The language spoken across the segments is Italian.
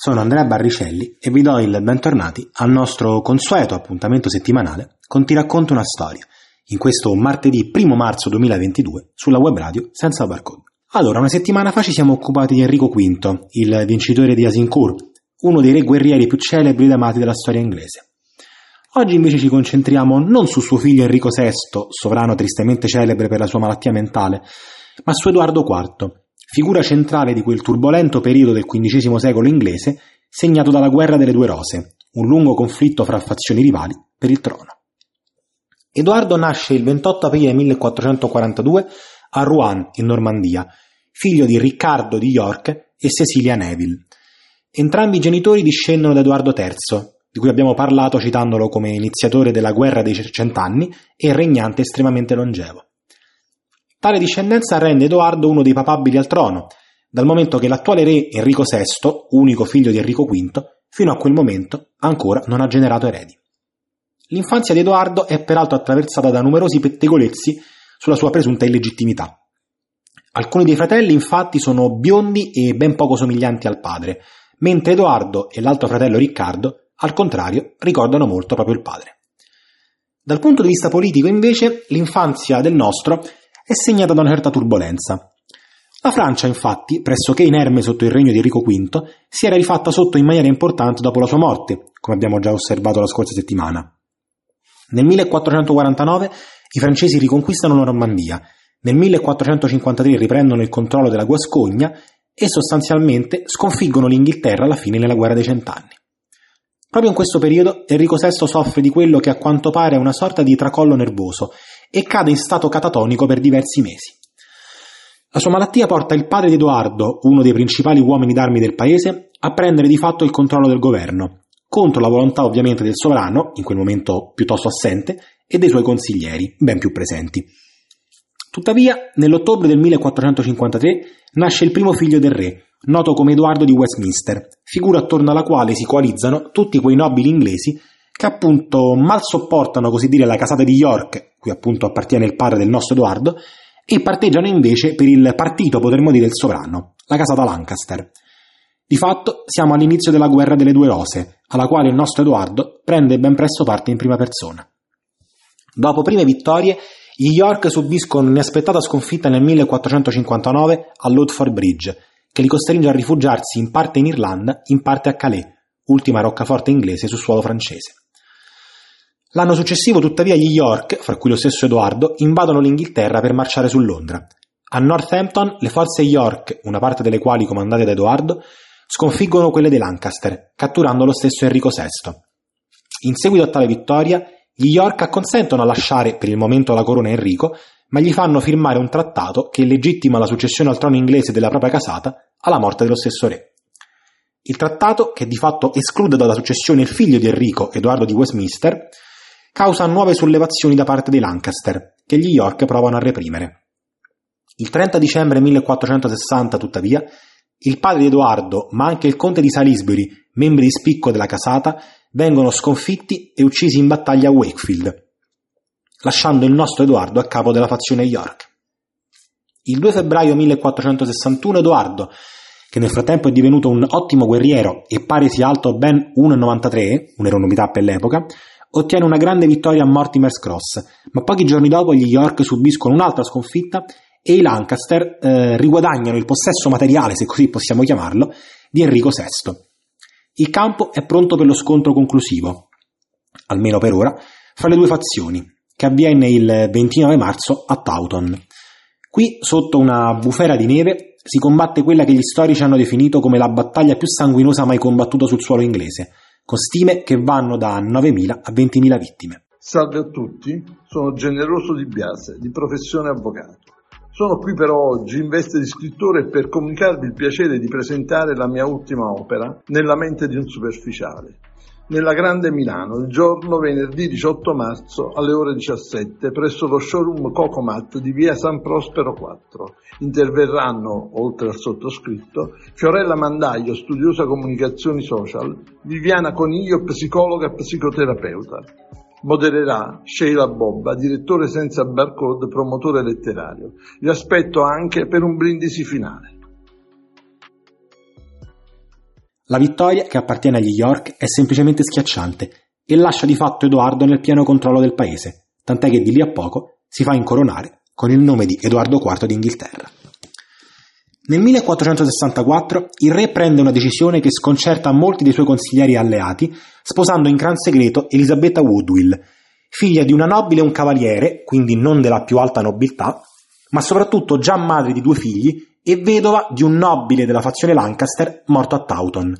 Sono Andrea Barricelli e vi do il bentornati al nostro consueto appuntamento settimanale con Ti racconto una storia, in questo martedì 1 marzo 2022 sulla web radio senza barcode. Allora, una settimana fa ci siamo occupati di Enrico V, il vincitore di Asincourt, uno dei re guerrieri più celebri ed amati della storia inglese. Oggi invece ci concentriamo non su suo figlio Enrico VI, sovrano tristemente celebre per la sua malattia mentale, ma su Edoardo IV, figura centrale di quel turbolento periodo del XV secolo inglese segnato dalla guerra delle due rose, un lungo conflitto fra fazioni rivali per il trono. Edoardo nasce il 28 aprile 1442 a Rouen, in Normandia, figlio di Riccardo di York e Cecilia Neville. Entrambi i genitori discendono da Edoardo III, di cui abbiamo parlato citandolo come iniziatore della guerra dei cent'anni e regnante estremamente longevo. Tale discendenza rende Edoardo uno dei papabili al trono, dal momento che l'attuale re Enrico VI, unico figlio di Enrico V, fino a quel momento ancora non ha generato eredi. L'infanzia di Edoardo è peraltro attraversata da numerosi pettegolezzi sulla sua presunta illegittimità. Alcuni dei fratelli infatti sono biondi e ben poco somiglianti al padre, mentre Edoardo e l'altro fratello Riccardo, al contrario, ricordano molto proprio il padre. Dal punto di vista politico, invece, l'infanzia del nostro è segnata da una certa turbolenza. La Francia, infatti, pressoché inerme sotto il regno di Enrico V, si era rifatta sotto in maniera importante dopo la sua morte, come abbiamo già osservato la scorsa settimana. Nel 1449 i francesi riconquistano la Normandia, nel 1453 riprendono il controllo della Guascogna e sostanzialmente sconfiggono l'Inghilterra alla fine nella guerra dei cent'anni. Proprio in questo periodo Enrico VI soffre di quello che a quanto pare è una sorta di tracollo nervoso e cade in stato catatonico per diversi mesi. La sua malattia porta il padre di Edoardo, uno dei principali uomini d'armi del paese, a prendere di fatto il controllo del governo, contro la volontà ovviamente del sovrano, in quel momento piuttosto assente, e dei suoi consiglieri, ben più presenti. Tuttavia, nell'ottobre del 1453 nasce il primo figlio del re, noto come Edoardo di Westminster, figura attorno alla quale si coalizzano tutti quei nobili inglesi che appunto mal sopportano così dire la casata di York, cui appunto appartiene il padre del nostro Edoardo, e parteggiano invece per il partito, potremmo dire, del sovrano, la casata Lancaster. Di fatto siamo all'inizio della guerra delle due rose, alla quale il nostro Edoardo prende ben presto parte in prima persona. Dopo prime vittorie, gli York subiscono un'inaspettata sconfitta nel 1459 a Ludford Bridge, che li costringe a rifugiarsi in parte in Irlanda, in parte a Calais, ultima roccaforte inglese su suolo francese. L'anno successivo, tuttavia, gli York, fra cui lo stesso Edoardo, invadono l'Inghilterra per marciare su Londra. A Northampton le forze York, una parte delle quali comandate da Edoardo, sconfiggono quelle dei Lancaster, catturando lo stesso Enrico VI. In seguito a tale vittoria, gli York acconsentono a lasciare per il momento la corona a Enrico, ma gli fanno firmare un trattato che legittima la successione al trono inglese della propria casata alla morte dello stesso re. Il trattato, che di fatto esclude dalla successione il figlio di Enrico, Edoardo di Westminster, causa nuove sollevazioni da parte dei Lancaster, che gli York provano a reprimere. Il 30 dicembre 1460, tuttavia, il padre di Edoardo, ma anche il conte di Salisbury, membri di spicco della casata, vengono sconfitti e uccisi in battaglia a Wakefield, lasciando il nostro Edoardo a capo della fazione York. Il 2 febbraio 1461 Edoardo, che nel frattempo è divenuto un ottimo guerriero e pare sia alto ben 1,93, un'eronomità per l'epoca, ottiene una grande vittoria a Mortimer's Cross, ma pochi giorni dopo gli York subiscono un'altra sconfitta e i Lancaster eh, riguadagnano il possesso materiale, se così possiamo chiamarlo, di Enrico VI. Il campo è pronto per lo scontro conclusivo, almeno per ora, fra le due fazioni, che avviene il 29 marzo a Taunton. Qui, sotto una bufera di neve, si combatte quella che gli storici hanno definito come la battaglia più sanguinosa mai combattuta sul suolo inglese, con stime che vanno da 9.000 a 20.000 vittime. Salve a tutti, sono Generoso Di Biase, di professione avvocato. Sono qui però oggi in veste di scrittore per comunicarvi il piacere di presentare la mia ultima opera, Nella mente di un superficiale, nella Grande Milano il giorno venerdì 18 marzo alle ore 17 presso lo showroom Cocomat di via San Prospero 4. Interverranno, oltre al sottoscritto, Fiorella Mandaglio, studiosa comunicazioni social, Viviana Coniglio, psicologa e psicoterapeuta. Modererà Sheila Bobba, direttore senza barcode, promotore letterario. Vi aspetto anche per un brindisi finale. La vittoria, che appartiene agli York, è semplicemente schiacciante e lascia di fatto Edoardo nel pieno controllo del paese, tant'è che di lì a poco si fa incoronare con il nome di Edoardo IV d'Inghilterra. Nel 1464 il re prende una decisione che sconcerta molti dei suoi consiglieri alleati, sposando in gran segreto Elisabetta Woodville, figlia di una nobile e un cavaliere, quindi non della più alta nobiltà, ma soprattutto già madre di due figli e vedova di un nobile della fazione Lancaster morto a Taunton.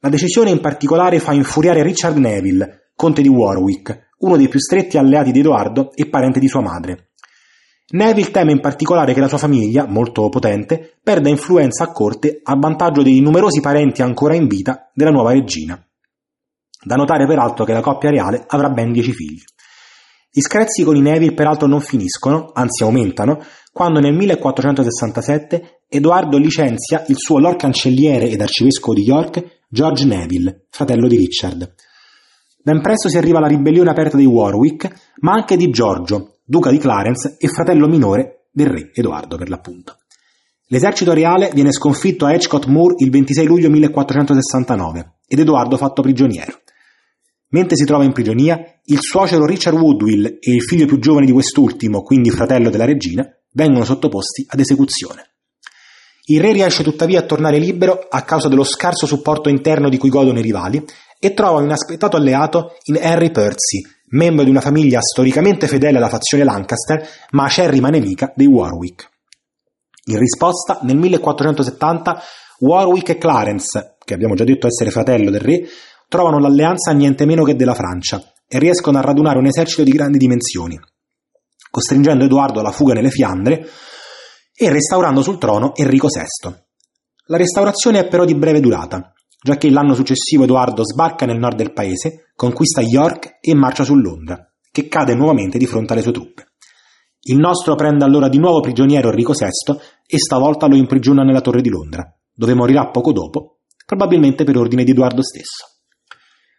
La decisione in particolare fa infuriare Richard Neville, conte di Warwick, uno dei più stretti alleati di Edoardo e parente di sua madre. Neville teme in particolare che la sua famiglia, molto potente, perda influenza a corte a vantaggio dei numerosi parenti ancora in vita della nuova regina. Da notare peraltro che la coppia reale avrà ben dieci figli. Gli screzi con i Neville peraltro non finiscono, anzi aumentano, quando nel 1467 Edoardo licenzia il suo Lord Cancelliere ed Arcivescovo di York, George Neville, fratello di Richard. Ben presto si arriva alla ribellione aperta di Warwick, ma anche di Giorgio, duca di Clarence e fratello minore del re Edoardo per l'appunto. L'esercito reale viene sconfitto a Edgecote Moor il 26 luglio 1469 ed Edoardo fatto prigioniero. Mentre si trova in prigionia, il suocero Richard Woodville e il figlio più giovane di quest'ultimo, quindi fratello della regina, vengono sottoposti ad esecuzione. Il re riesce tuttavia a tornare libero a causa dello scarso supporto interno di cui godono i rivali e trova un inaspettato alleato in Henry Percy, membro di una famiglia storicamente fedele alla fazione Lancaster, ma acerrima nemica dei Warwick. In risposta, nel 1470 Warwick e Clarence, che abbiamo già detto essere fratello del re, trovano l'alleanza niente meno che della Francia e riescono a radunare un esercito di grandi dimensioni costringendo Edoardo alla fuga nelle Fiandre e restaurando sul trono Enrico VI. La restaurazione è però di breve durata, già che l'anno successivo Edoardo sbarca nel nord del paese, conquista York e marcia su Londra, che cade nuovamente di fronte alle sue truppe. Il nostro prende allora di nuovo prigioniero Enrico VI e stavolta lo imprigiona nella torre di Londra, dove morirà poco dopo, probabilmente per ordine di Edoardo stesso.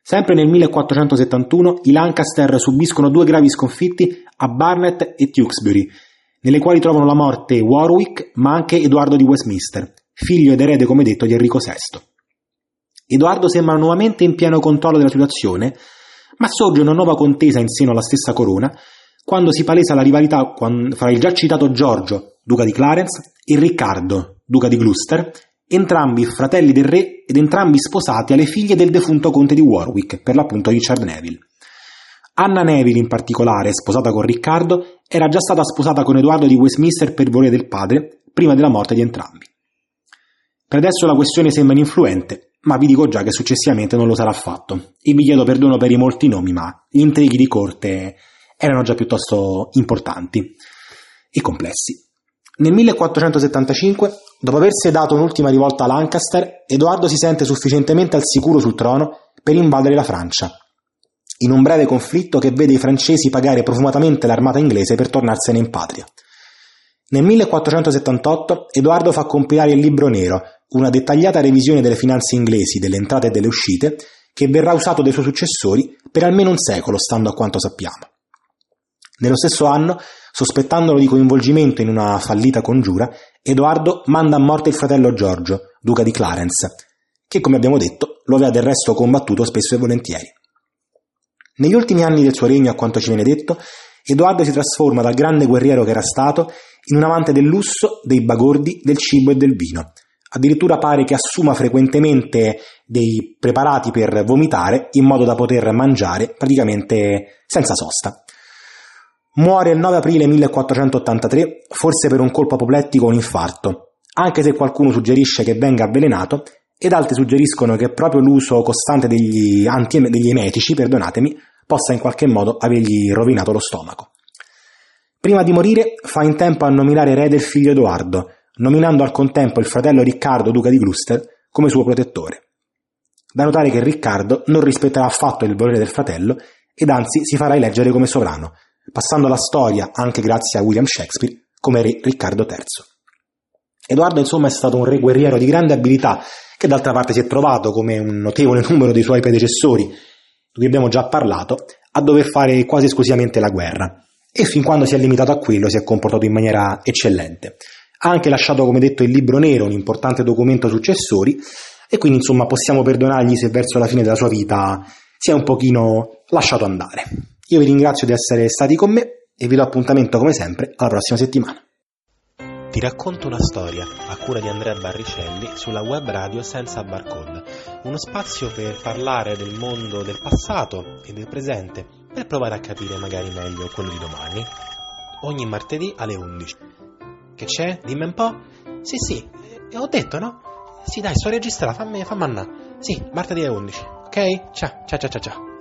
Sempre nel 1471 i Lancaster subiscono due gravi sconfitti a Barnet e Tewkesbury, nelle quali trovano la morte Warwick ma anche Edoardo di Westminster, figlio ed erede come detto di Enrico VI. Edoardo sembra nuovamente in pieno controllo della situazione, ma sorge una nuova contesa in seno alla stessa corona quando si palesa la rivalità fra il già citato Giorgio, duca di Clarence, e Riccardo, duca di Gloucester, entrambi fratelli del re ed entrambi sposati alle figlie del defunto conte di Warwick, per l'appunto Richard Neville. Anna Neville in particolare, sposata con Riccardo, era già stata sposata con Edoardo di Westminster per volere del padre, prima della morte di entrambi. Per adesso la questione sembra influente, ma vi dico già che successivamente non lo sarà affatto, e vi chiedo perdono per i molti nomi, ma gli intrighi di corte erano già piuttosto importanti e complessi. Nel 1475, dopo aversi dato un'ultima rivolta a Lancaster, Edoardo si sente sufficientemente al sicuro sul trono per invadere la Francia, in un breve conflitto che vede i francesi pagare profumatamente l'armata inglese per tornarsene in patria. Nel 1478 Edoardo fa compilare il Libro Nero, una dettagliata revisione delle finanze inglesi, delle entrate e delle uscite, che verrà usato dai suoi successori per almeno un secolo, stando a quanto sappiamo. Nello stesso anno Sospettandolo di coinvolgimento in una fallita congiura, Edoardo manda a morte il fratello Giorgio, duca di Clarence, che come abbiamo detto lo aveva del resto combattuto spesso e volentieri. Negli ultimi anni del suo regno, a quanto ci viene detto, Edoardo si trasforma dal grande guerriero che era stato in un amante del lusso, dei bagordi, del cibo e del vino. Addirittura pare che assuma frequentemente dei preparati per vomitare in modo da poter mangiare praticamente senza sosta. Muore il 9 aprile 1483, forse per un colpo apoplettico o un infarto, anche se qualcuno suggerisce che venga avvelenato ed altri suggeriscono che proprio l'uso costante degli, anti- degli emetici, perdonatemi, possa in qualche modo avergli rovinato lo stomaco. Prima di morire fa in tempo a nominare re del figlio Edoardo, nominando al contempo il fratello Riccardo, duca di Gloucester, come suo protettore. Da notare che Riccardo non rispetterà affatto il volere del fratello ed anzi si farà eleggere come sovrano, passando alla storia, anche grazie a William Shakespeare, come re Riccardo III. Edoardo insomma è stato un re guerriero di grande abilità che d'altra parte si è trovato come un notevole numero di suoi predecessori, di cui abbiamo già parlato, a dover fare quasi esclusivamente la guerra e fin quando si è limitato a quello si è comportato in maniera eccellente. Ha anche lasciato, come detto, il libro nero, un importante documento successori, e quindi insomma possiamo perdonargli se verso la fine della sua vita si è un pochino lasciato andare. Io vi ringrazio di essere stati con me e vi do appuntamento come sempre alla prossima settimana. Ti racconto una storia a cura di Andrea Barricelli sulla web radio senza barcode, uno spazio per parlare del mondo del passato e del presente per provare a capire magari meglio quello di domani. Ogni martedì alle 11. Che c'è? Dimmi un po'? Sì, sì, ho detto no? Sì, dai, sto registrando, fammi, fammi andare. Sì, martedì alle 11. Ok? Ciao, ciao, ciao, ciao.